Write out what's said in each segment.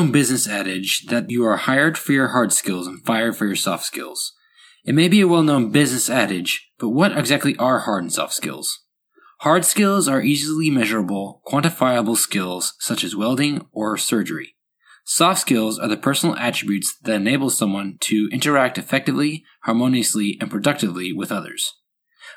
known business adage that you are hired for your hard skills and fired for your soft skills. It may be a well known business adage, but what exactly are hard and soft skills? Hard skills are easily measurable, quantifiable skills such as welding or surgery. Soft skills are the personal attributes that enable someone to interact effectively, harmoniously, and productively with others.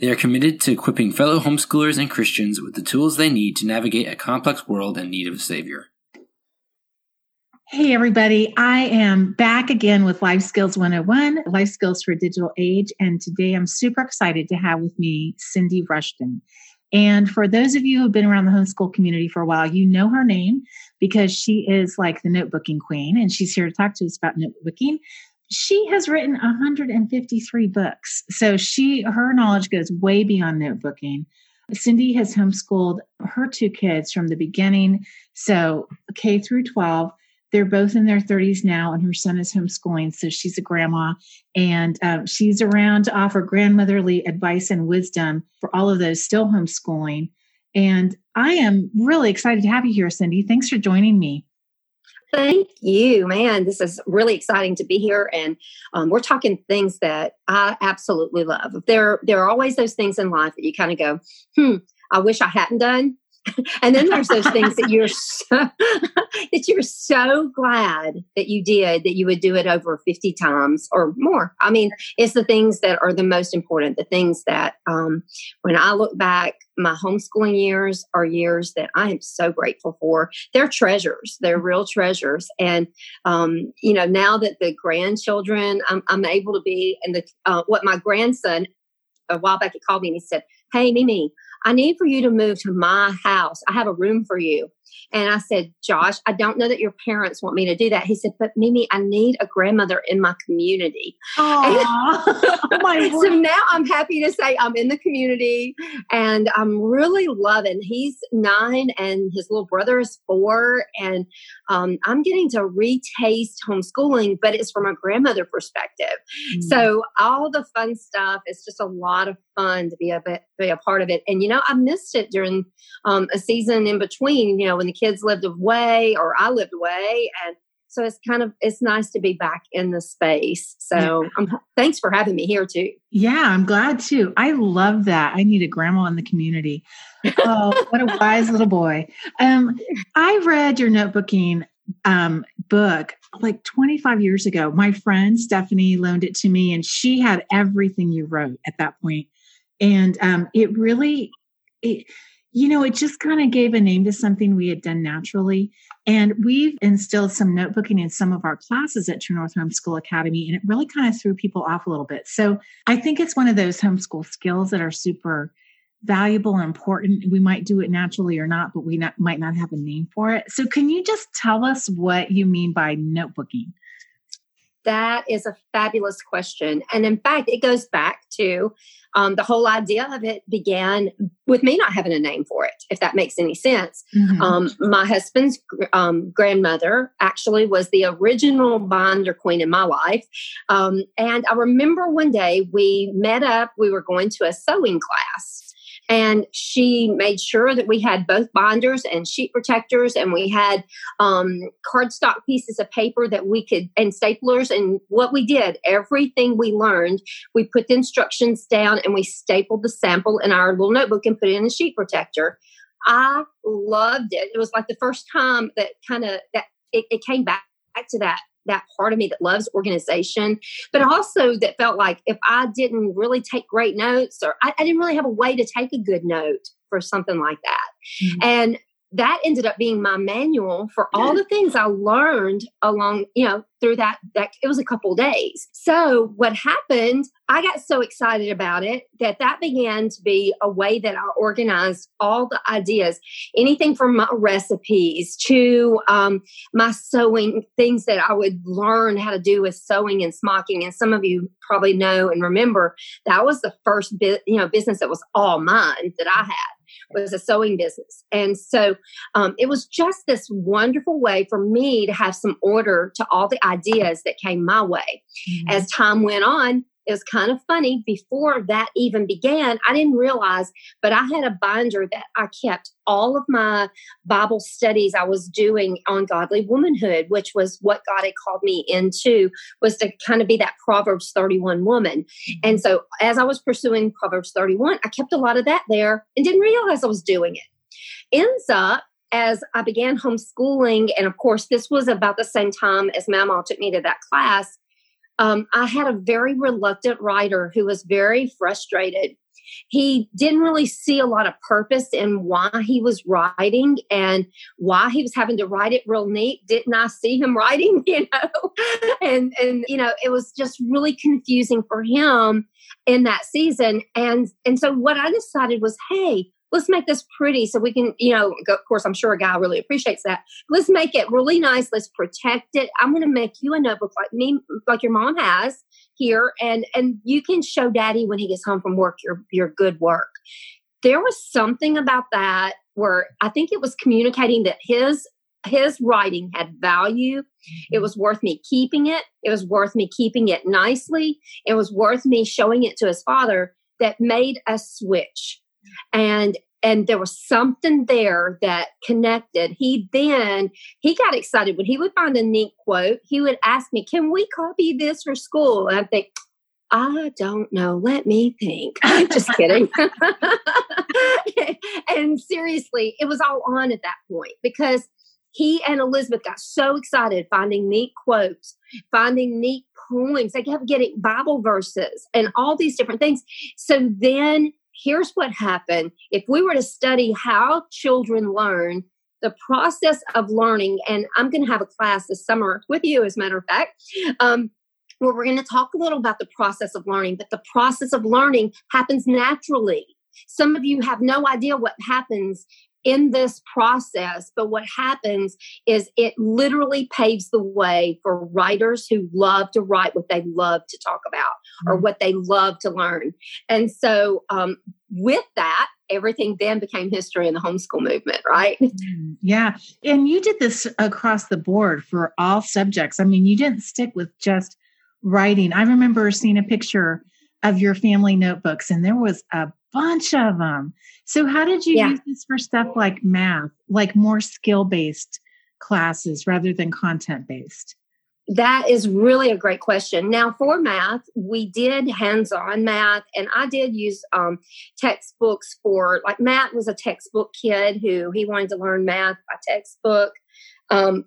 They are committed to equipping fellow homeschoolers and Christians with the tools they need to navigate a complex world in need of a savior. Hey, everybody. I am back again with Life Skills 101, Life Skills for a Digital Age. And today I'm super excited to have with me Cindy Rushton. And for those of you who've been around the homeschool community for a while, you know her name because she is like the notebooking queen and she's here to talk to us about notebooking she has written 153 books. So she her knowledge goes way beyond notebooking. Cindy has homeschooled her two kids from the beginning, so K through 12. They're both in their 30s now, and her son is homeschooling. So she's a grandma, and um, she's around to offer grandmotherly advice and wisdom for all of those still homeschooling. And I am really excited to have you here, Cindy. Thanks for joining me. Thank you, man. This is really exciting to be here, and um, we're talking things that I absolutely love. There, there are always those things in life that you kind of go, "Hmm, I wish I hadn't done," and then there's those things that you're so, that you're so glad that you did that you would do it over 50 times or more. I mean it's the things that are the most important the things that um, when i look back my homeschooling years are years that i am so grateful for. They're treasures. They're real treasures. And um, you know now that the grandchildren i'm, I'm able to be and the uh, what my grandson a while back he called me and he said hey mimi I need for you to move to my house. I have a room for you. And I said, Josh, I don't know that your parents want me to do that. He said, but Mimi, I need a grandmother in my community. oh my so now I'm happy to say I'm in the community and I'm really loving. He's nine and his little brother is four. And um, I'm getting to retaste homeschooling, but it's from a grandmother perspective. Mm. So all the fun stuff is just a lot of fun to be a bit, be a part of it. And you know, I missed it during um, a season in between, you know, when the kids lived away or I lived away. And so it's kind of, it's nice to be back in the space. So yeah. um, thanks for having me here too. Yeah, I'm glad too. I love that. I need a grandma in the community. Oh, what a wise little boy. Um, I read your notebooking um, book like 25 years ago. My friend Stephanie loaned it to me and she had everything you wrote at that point. And um, it really, it, you know, it just kind of gave a name to something we had done naturally. And we've instilled some notebooking in some of our classes at True North Homeschool Academy, and it really kind of threw people off a little bit. So I think it's one of those homeschool skills that are super valuable and important. We might do it naturally or not, but we not, might not have a name for it. So can you just tell us what you mean by notebooking? That is a fabulous question. And in fact, it goes back to um, the whole idea of it began with me not having a name for it, if that makes any sense. Mm-hmm. Um, my husband's um, grandmother actually was the original binder queen in my life. Um, and I remember one day we met up, we were going to a sewing class. And she made sure that we had both binders and sheet protectors, and we had um, cardstock pieces of paper that we could, and staplers. And what we did, everything we learned, we put the instructions down and we stapled the sample in our little notebook and put it in a sheet protector. I loved it. It was like the first time that kind of that it, it came back to that that part of me that loves organization, but also that felt like if I didn't really take great notes or I, I didn't really have a way to take a good note for something like that. Mm-hmm. And that ended up being my manual for all the things I learned along, you know, through that that it was a couple days. So what happened, I got so excited about it that that began to be a way that I organized all the ideas, anything from my recipes to um, my sewing things that I would learn how to do with sewing and smocking. And some of you probably know and remember that was the first you know, business that was all mine that I had was a sewing business. And so um, it was just this wonderful way for me to have some order to all the ideas that came my way. Mm-hmm. As time went on, it was kind of funny before that even began i didn't realize but i had a binder that i kept all of my bible studies i was doing on godly womanhood which was what god had called me into was to kind of be that proverbs 31 woman. Mm-hmm. And so as i was pursuing proverbs 31 i kept a lot of that there and didn't realize i was doing it. Ends up as I began homeschooling, and of course, this was about the same time as Mama took me to that class um, I had a very reluctant writer who was very frustrated. He didn't really see a lot of purpose in why he was writing and why he was having to write it real neat. Didn't I see him writing, you know? and and you know, it was just really confusing for him in that season. And and so what I decided was, hey, let's make this pretty so we can, you know, of course, I'm sure a guy really appreciates that. Let's make it really nice. Let's protect it. I'm going to make you a notebook like me, like your mom has here. And, and you can show daddy when he gets home from work your, your good work. There was something about that where I think it was communicating that his his writing had value. Mm-hmm. It was worth me keeping it. It was worth me keeping it nicely. It was worth me showing it to his father that made a switch and and there was something there that connected he then he got excited when he would find a neat quote he would ask me can we copy this for school and i think I don't know. Let me think. Just kidding. and seriously, it was all on at that point because he and Elizabeth got so excited finding neat quotes, finding neat poems. They kept getting Bible verses and all these different things. So then here's what happened. If we were to study how children learn, the process of learning, and I'm going to have a class this summer with you, as a matter of fact, um, where we're going to talk a little about the process of learning, but the process of learning happens naturally. Some of you have no idea what happens in this process. But what happens is it literally paves the way for writers who love to write what they love to talk about or mm-hmm. what they love to learn. And so, um, with that, everything then became history in the homeschool movement, right? Mm-hmm. Yeah. And you did this across the board for all subjects. I mean, you didn't stick with just writing. I remember seeing a picture of your family notebooks, and there was a bunch of them. So, how did you yeah. use this for stuff like math, like more skill based classes rather than content based? That is really a great question. Now, for math, we did hands on math, and I did use um, textbooks for, like, Matt was a textbook kid who he wanted to learn math by textbook. Um,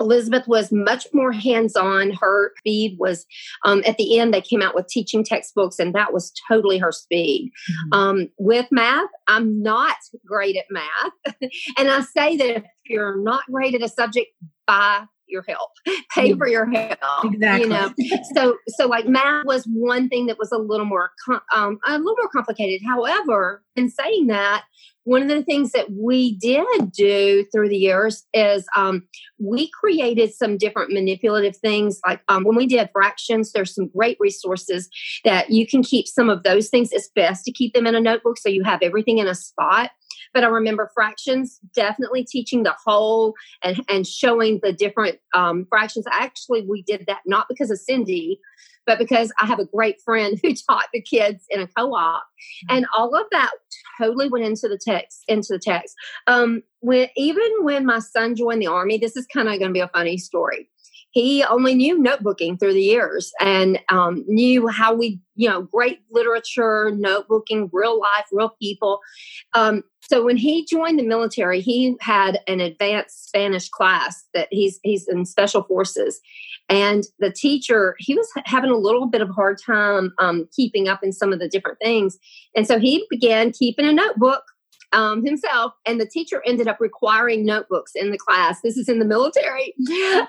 Elizabeth was much more hands on. Her speed was, um, at the end, they came out with teaching textbooks, and that was totally her speed. Mm-hmm. Um, with math, I'm not great at math. and I say that if you're not great at a subject, buy your help. Pay for your help exactly. you know? So so like math was one thing that was a little more um, a little more complicated. However in saying that one of the things that we did do through the years is um, we created some different manipulative things. Like um, when we did fractions there's some great resources that you can keep some of those things it's best to keep them in a notebook so you have everything in a spot but I remember fractions definitely teaching the whole and, and showing the different um, fractions. Actually, we did that not because of Cindy, but because I have a great friend who taught the kids in a co-op, mm-hmm. and all of that totally went into the text. Into the text. Um, when even when my son joined the army, this is kind of going to be a funny story he only knew notebooking through the years and um, knew how we, you know, great literature, notebooking, real life, real people. Um, so when he joined the military, he had an advanced Spanish class that he's he's in special forces, and the teacher he was having a little bit of hard time um, keeping up in some of the different things, and so he began keeping a notebook um, himself, and the teacher ended up requiring notebooks in the class. This is in the military.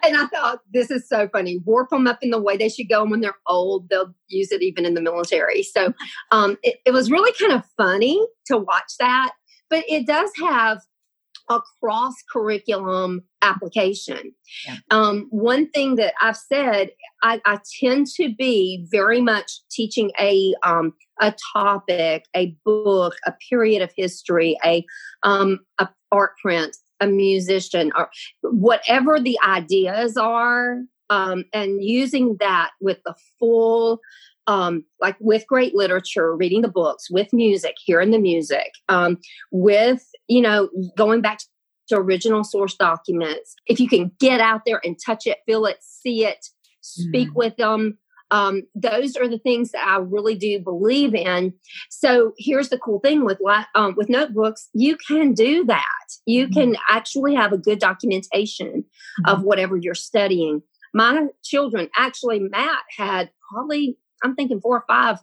And I thought, this is so funny. Warp them up in the way they should go. And when they're old, they'll use it even in the military. So um, it, it was really kind of funny to watch that. But it does have a cross curriculum application. Yeah. Um, one thing that I've said, I, I, tend to be very much teaching a um, a topic, a book, a period of history, a um, a art print, a musician, or whatever the ideas are, um, and using that with the full um, like with great literature, reading the books, with music, hearing the music, um, with, you know, going back to original source documents. If you can get out there and touch it, feel it, see it, speak mm-hmm. with them, um, those are the things that I really do believe in. So here's the cool thing with um, with notebooks, you can do that. You mm-hmm. can actually have a good documentation mm-hmm. of whatever you're studying. My children, actually, Matt had probably I'm thinking four or five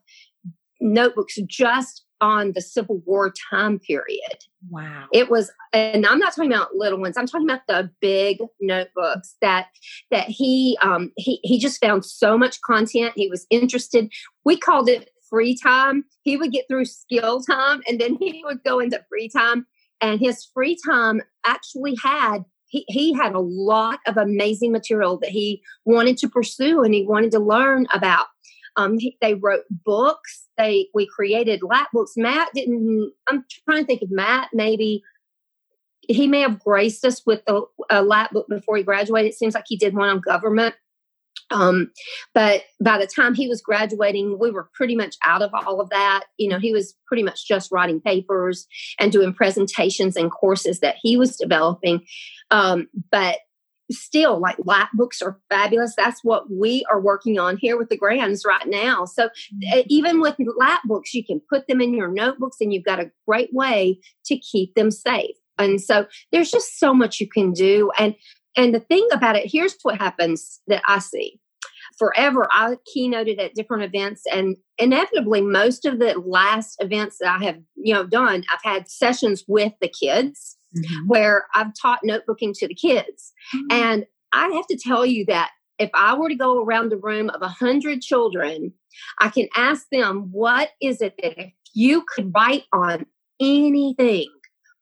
notebooks just on the Civil War time period. Wow. It was and I'm not talking about little ones. I'm talking about the big notebooks that that he um he he just found so much content. He was interested. We called it free time. He would get through skill time and then he would go into free time and his free time actually had he, he had a lot of amazing material that he wanted to pursue and he wanted to learn about um, they wrote books. They we created lap books. Matt didn't. I'm trying to think of Matt. Maybe he may have graced us with a, a lap book before he graduated. It seems like he did one on government. Um, but by the time he was graduating, we were pretty much out of all of that. You know, he was pretty much just writing papers and doing presentations and courses that he was developing. Um, but still like lap books are fabulous. That's what we are working on here with the grands right now. So mm-hmm. even with lap books you can put them in your notebooks and you've got a great way to keep them safe. And so there's just so much you can do. And and the thing about it here's what happens that i see. Forever i keynoted at different events and inevitably most of the last events that i have you know done i've had sessions with the kids mm-hmm. where I've taught notebooking to the kids. Mm-hmm. And I have to tell you that if I were to go around the room of a hundred children, I can ask them, what is it that if you could write on anything,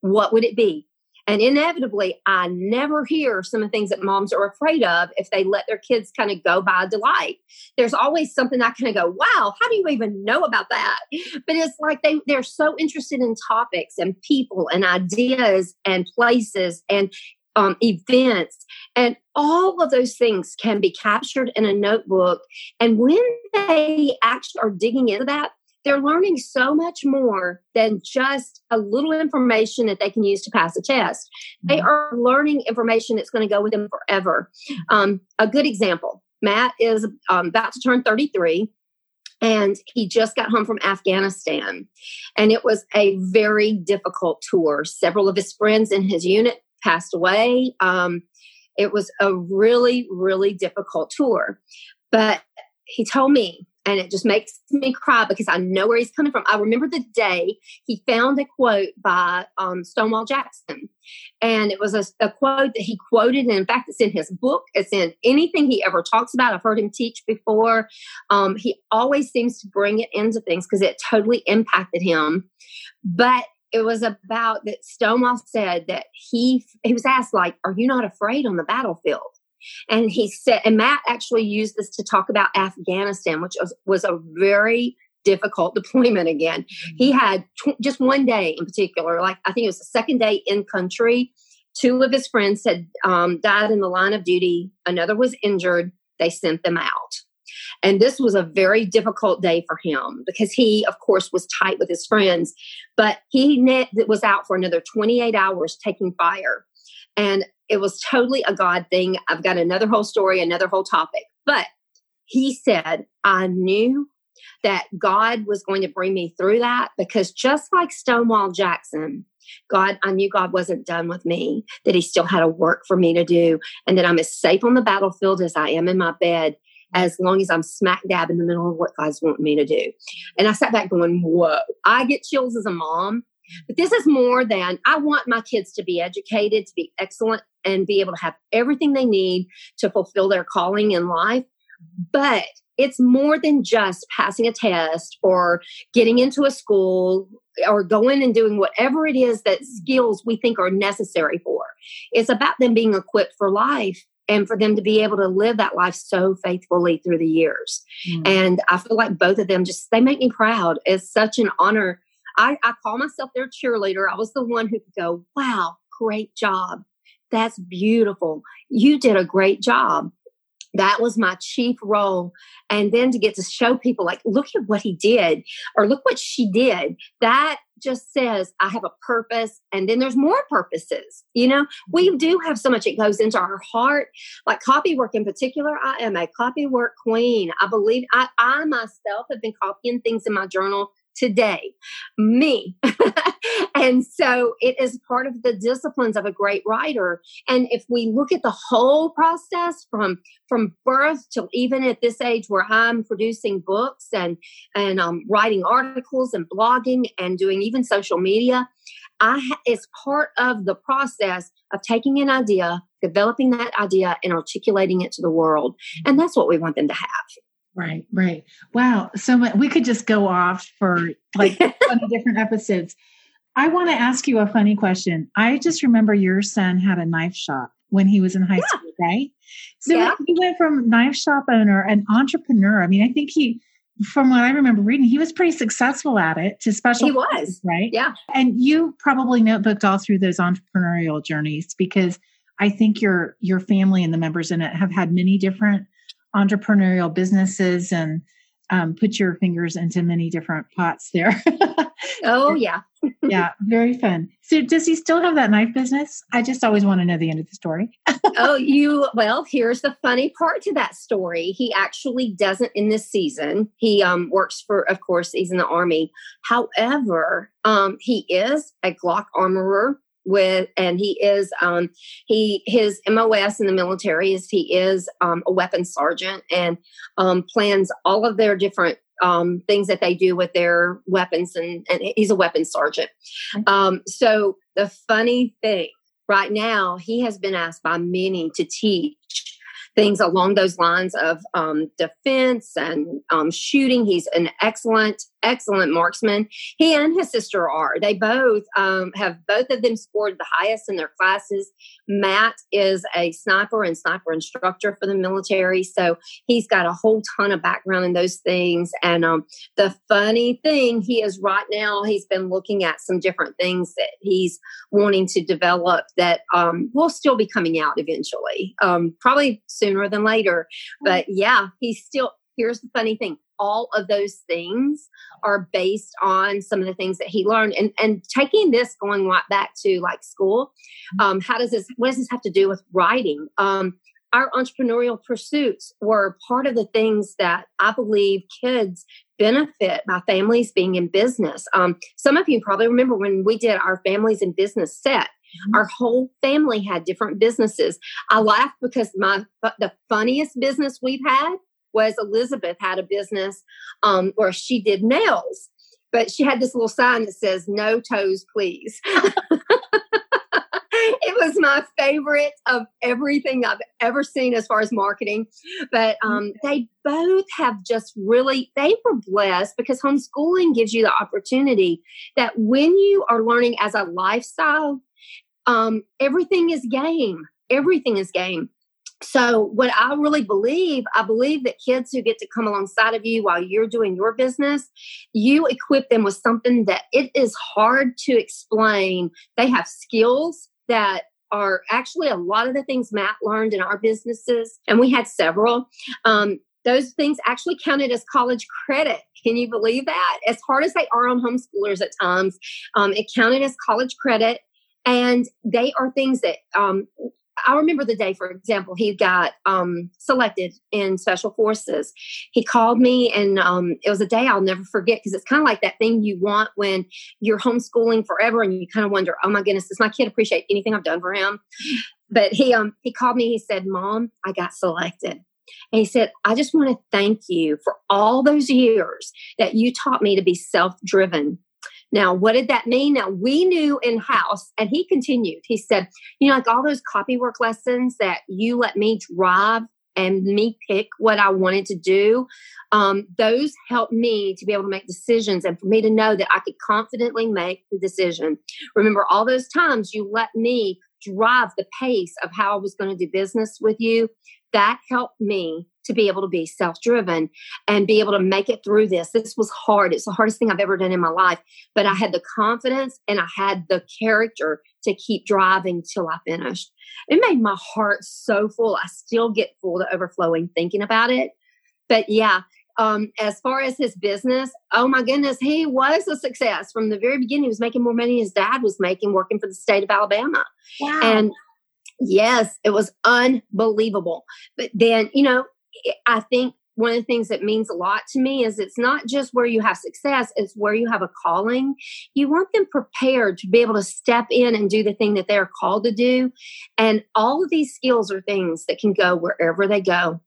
what would it be? And inevitably, I never hear some of the things that moms are afraid of if they let their kids kind of go by delight. There's always something I kind of go, wow, how do you even know about that? But it's like they, they're so interested in topics and people and ideas and places and um, events and all of those things can be captured in a notebook. And when they actually are digging into that, they're learning so much more than just a little information that they can use to pass a test. Mm-hmm. They are learning information that's going to go with them forever. Um, a good example Matt is um, about to turn 33 and he just got home from Afghanistan. And it was a very difficult tour. Several of his friends in his unit passed away. Um, it was a really, really difficult tour. But he told me and it just makes me cry because I know where he's coming from. I remember the day he found a quote by um, Stonewall Jackson, and it was a, a, quote that he quoted. And in fact, it's in his book. It's in anything he ever talks about. I've heard him teach before. Um, he always seems to bring it into things because it totally impacted him. But it was about that Stonewall said that he he was asked like, "Are you not afraid on the battlefield?" And he said, and Matt actually used this to talk about Afghanistan, which was, was a very difficult deployment again. Mm-hmm. He had tw- just one day in particular, like I think it was the second day in country. Two of his friends had um, died in the line of duty, another was injured. They sent them out. And this was a very difficult day for him because he, of course, was tight with his friends, but he net, was out for another 28 hours taking fire. And it was totally a God thing. I've got another whole story, another whole topic. But he said, I knew that God was going to bring me through that because just like Stonewall Jackson, God, I knew God wasn't done with me, that He still had a work for me to do, and that I'm as safe on the battlefield as I am in my bed as long as I'm smack dab in the middle of what God's wanting me to do. And I sat back going, Whoa, I get chills as a mom But this is more than I want my kids to be educated, to be excellent, and be able to have everything they need to fulfill their calling in life. But it's more than just passing a test or getting into a school or going and doing whatever it is that skills we think are necessary for. It's about them being equipped for life and for them to be able to live that life so faithfully through the years. Mm. And I feel like both of them just they make me proud. It's such an honor. I, I call myself their cheerleader. I was the one who could go, wow, great job. That's beautiful. You did a great job that was my chief role and then to get to show people like look at what he did or look what she did that just says i have a purpose and then there's more purposes you know we mm-hmm. do have so much it goes into our heart like copy work in particular i am a copy work queen i believe i, I myself have been copying things in my journal today, me. and so it is part of the disciplines of a great writer. And if we look at the whole process from from birth till even at this age where I'm producing books and and um, writing articles and blogging and doing even social media, I it's part of the process of taking an idea, developing that idea, and articulating it to the world. And that's what we want them to have. Right, right. Wow. So we could just go off for like 20 different episodes. I want to ask you a funny question. I just remember your son had a knife shop when he was in high yeah. school, right? So yeah. he went from knife shop owner and entrepreneur. I mean, I think he, from what I remember reading, he was pretty successful at it to special. He was, right? Yeah. And you probably notebooked all through those entrepreneurial journeys because I think your your family and the members in it have had many different entrepreneurial businesses and um, put your fingers into many different pots there. oh yeah. yeah, very fun. So does he still have that knife business? I just always want to know the end of the story. oh, you well, here's the funny part to that story. He actually doesn't in this season. He um works for of course he's in the army. However, um he is a Glock armorer with and he is um he his mos in the military is he is um, a weapons sergeant and um plans all of their different um things that they do with their weapons and, and he's a weapons sergeant um so the funny thing right now he has been asked by many to teach things along those lines of um, defense and um, shooting. He's an excellent, excellent marksman. He and his sister are. They both um, have both of them scored the highest in their classes. Matt is a sniper and sniper instructor for the military, so he's got a whole ton of background in those things. And um, the funny thing, he is right now. He's been looking at some different things that he's wanting to develop that um, will still be coming out eventually, um, probably sooner than later. But yeah, he's still. Here's the funny thing all of those things are based on some of the things that he learned and and taking this going right back to like school um, how does this what does this have to do with writing um, our entrepreneurial pursuits were part of the things that i believe kids benefit by families being in business um, some of you probably remember when we did our families in business set Mm-hmm. Our whole family had different businesses. I laugh because my the funniest business we've had was Elizabeth had a business um, where she did nails, but she had this little sign that says "No toes, please." it was my favorite of everything I've ever seen as far as marketing. But um, they both have just really, they were blessed because homeschooling gives you the opportunity that when you are learning as a lifestyle, um, everything is game. Everything is game. So, what I really believe, I believe that kids who get to come alongside of you while you're doing your business, you equip them with something that it is hard to explain. They have skills that are actually a lot of the things Matt learned in our businesses, and we had several. Um, those things actually counted as college credit. Can you believe that? As hard as they are on homeschoolers at times, um, it counted as college credit. And they are things that um, I remember the day, for example, he got um, selected in special forces. He called me, and um, it was a day I'll never forget because it's kind of like that thing you want when you're homeschooling forever, and you kind of wonder, "Oh my goodness, does my kid appreciate anything I've done for him?" But he um, he called me. He said, "Mom, I got selected." And he said, I just want to thank you for all those years that you taught me to be self driven Now, what did that mean? Now, we knew in house, and he continued. He said, You know, like all those copywork lessons that you let me drive and me pick what I wanted to do, um, those helped me to be able to make decisions and for me to know that I could confidently make the decision. Remember, all those times you let me drive the pace of how I was going to do business with you, that helped me to be able to be self driven and be able to make it through this. This was hard. It's the hardest thing I've ever done in my life. But I had the confidence and I had the character to keep driving till I finished. It made my heart so full. I still get full to overflowing thinking about it. But yeah, um, as far as his business, oh my goodness, he was a success from the very beginning. He was making more money his dad was making working for the state of Alabama. Wow. And yes, it was unbelievable. But then, you know, I think one of the things that means a lot to me is it's not just where you have success, it's where you have a calling. You want them prepared to be able to step in and do the thing that they're called to do. And all of these skills are things that can go wherever they go.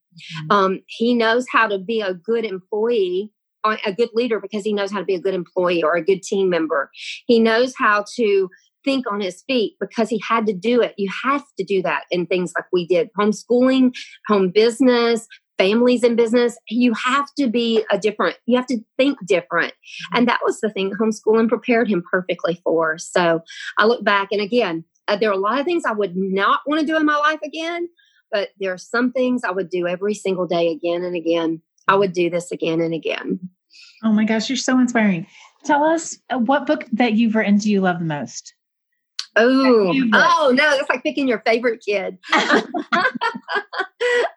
Mm-hmm. Um, he knows how to be a good employee uh, a good leader because he knows how to be a good employee or a good team member. He knows how to think on his feet because he had to do it. You have to do that in things like we did homeschooling, home business, families in business. You have to be a different, you have to think different. Mm-hmm. And that was the thing homeschooling prepared him perfectly for. So I look back and again, uh, there are a lot of things I would not want to do in my life again, but there are some things I would do every single day again and again. I would do this again and again. Oh my gosh, you're so inspiring. Tell us uh, what book that you've written do you love the most? Oh, oh no, that's like picking your favorite kid.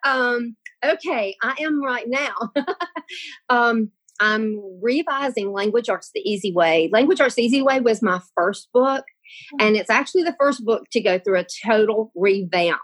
um, okay, I am right now. um, I'm revising Language Arts the Easy Way. Language Arts the Easy Way was my first book, hmm. and it's actually the first book to go through a total revamp.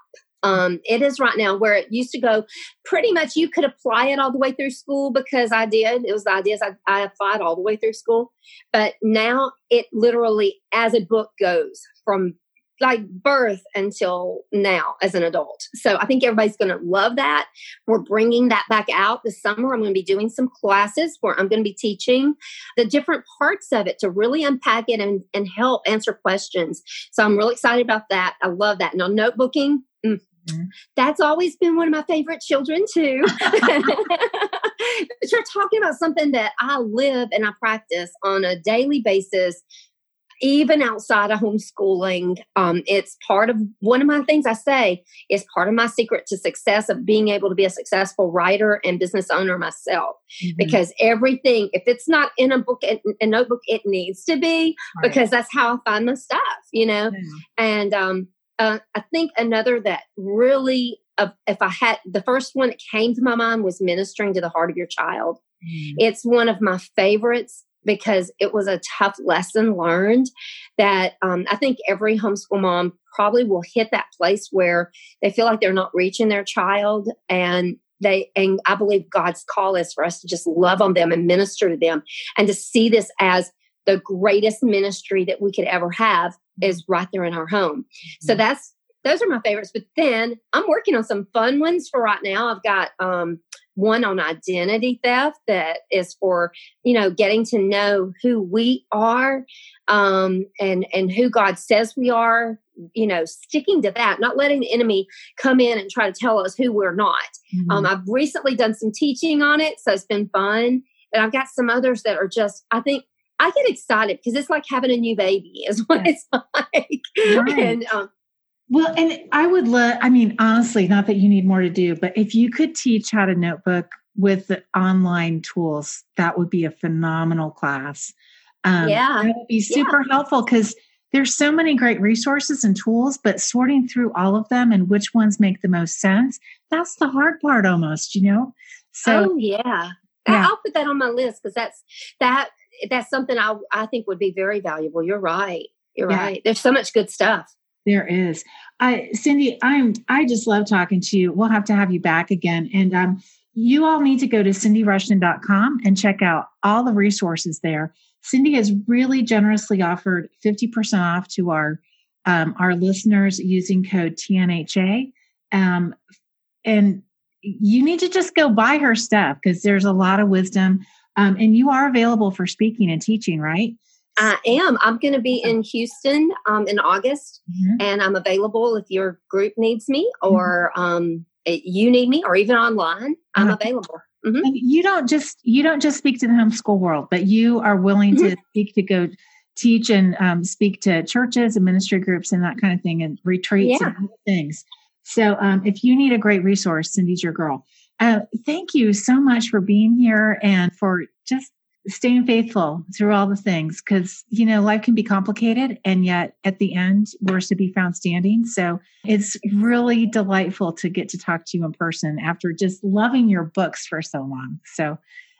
Um, it is right now where it used to go pretty much you could apply it all the way through school because I did. It was the ideas I, I applied all the way through school. But now it literally, as a book goes from like birth until now as an adult. So I think everybody's going to love that. We're bringing that back out this summer. I'm going to be doing some classes where I'm going to be teaching the different parts of it to really unpack it and, and help answer questions. So I'm really excited about that. I love that. Now, notebooking, mm, mm-hmm. that's always been one of my favorite children too. but you're talking about something that I live and I practice on a daily basis even outside of homeschooling, um, it's part of one of my things I say is part of my secret to success of being able to be a successful writer and business owner myself. Mm-hmm. Because everything, if it's not in a book, and a notebook, it needs to be right. because that's how I find my stuff, you know. Mm-hmm. And um, uh, I think another that really, uh, if I had the first one that came to my mind was ministering to the heart of your child. Mm-hmm. It's one of my favorites because it was a tough lesson learned that um, I think every homeschool mom probably will hit that place where they feel like they're not reaching their child and they and I believe God's call is for us to just love on them and minister to them and to see this as the greatest ministry that we could ever have is right there in our home. So mm-hmm. that's those are my favorites. But then I'm working on some fun ones for right now. I've got um, one on identity theft that is for you know getting to know who we are um, and and who god says we are you know sticking to that not letting the enemy come in and try to tell us who we're not mm-hmm. um, i've recently done some teaching on it so it's been fun but i've got some others that are just i think I get excited because it's like having a new baby, is what yes. it's like. Right. And um, well, and I would love, I mean, honestly, not that you need more to do, but if you could teach how to notebook with the online tools, that would be a phenomenal class. Um, yeah. That would be super yeah. helpful because there's so many great resources and tools, but sorting through all of them and which ones make the most sense, that's the hard part almost, you know? So, oh, yeah. yeah. I'll put that on my list because that's, that, that's something I, I think would be very valuable. You're right. You're yeah. right. There's so much good stuff. There is. I Cindy, I'm I just love talking to you. We'll have to have you back again. And um, you all need to go to cindyrushton.com and check out all the resources there. Cindy has really generously offered 50% off to our um, our listeners using code TNHA. Um, and you need to just go buy her stuff because there's a lot of wisdom. Um, and you are available for speaking and teaching, right? I am. I'm going to be in Houston um, in August, mm-hmm. and I'm available if your group needs me or mm-hmm. um, you need me, or even online. I'm uh-huh. available. Mm-hmm. you don't just you don't just speak to the homeschool world, but you are willing to mm-hmm. speak to go teach and um, speak to churches and ministry groups and that kind of thing, and retreats yeah. and things. So, um, if you need a great resource, Cindy's your girl. Uh, thank you so much for being here and for just staying faithful through all the things because you know life can be complicated and yet at the end we're to be found standing. So it's really delightful to get to talk to you in person after just loving your books for so long. So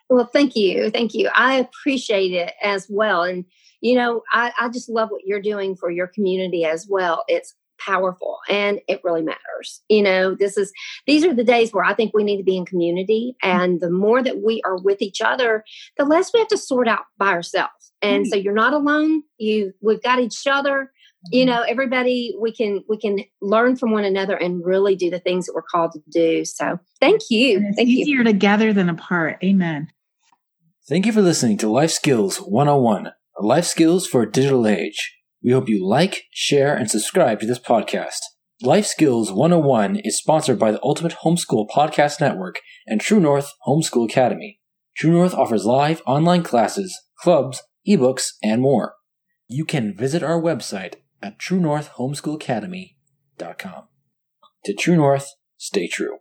well thank you. Thank you. I appreciate it as well. And you know I, I just love what you're doing for your community as well. It's powerful and it really matters. You know, this is these are the days where I think we need to be in community and the more that we are with each other, the less we have to sort out by ourselves. And mm-hmm. so you're not alone. You we've got each other. You mm-hmm. know, everybody we can we can learn from one another and really do the things that we're called to do. So thank you. And it's thank easier you. together than apart. Amen. Thank you for listening to Life Skills 101, life skills for a digital age. We hope you like, share, and subscribe to this podcast. Life Skills 101 is sponsored by the Ultimate Homeschool Podcast Network and True North Homeschool Academy. True North offers live online classes, clubs, ebooks, and more. You can visit our website at truenorthhomeschoolacademy.com. To True North, stay true.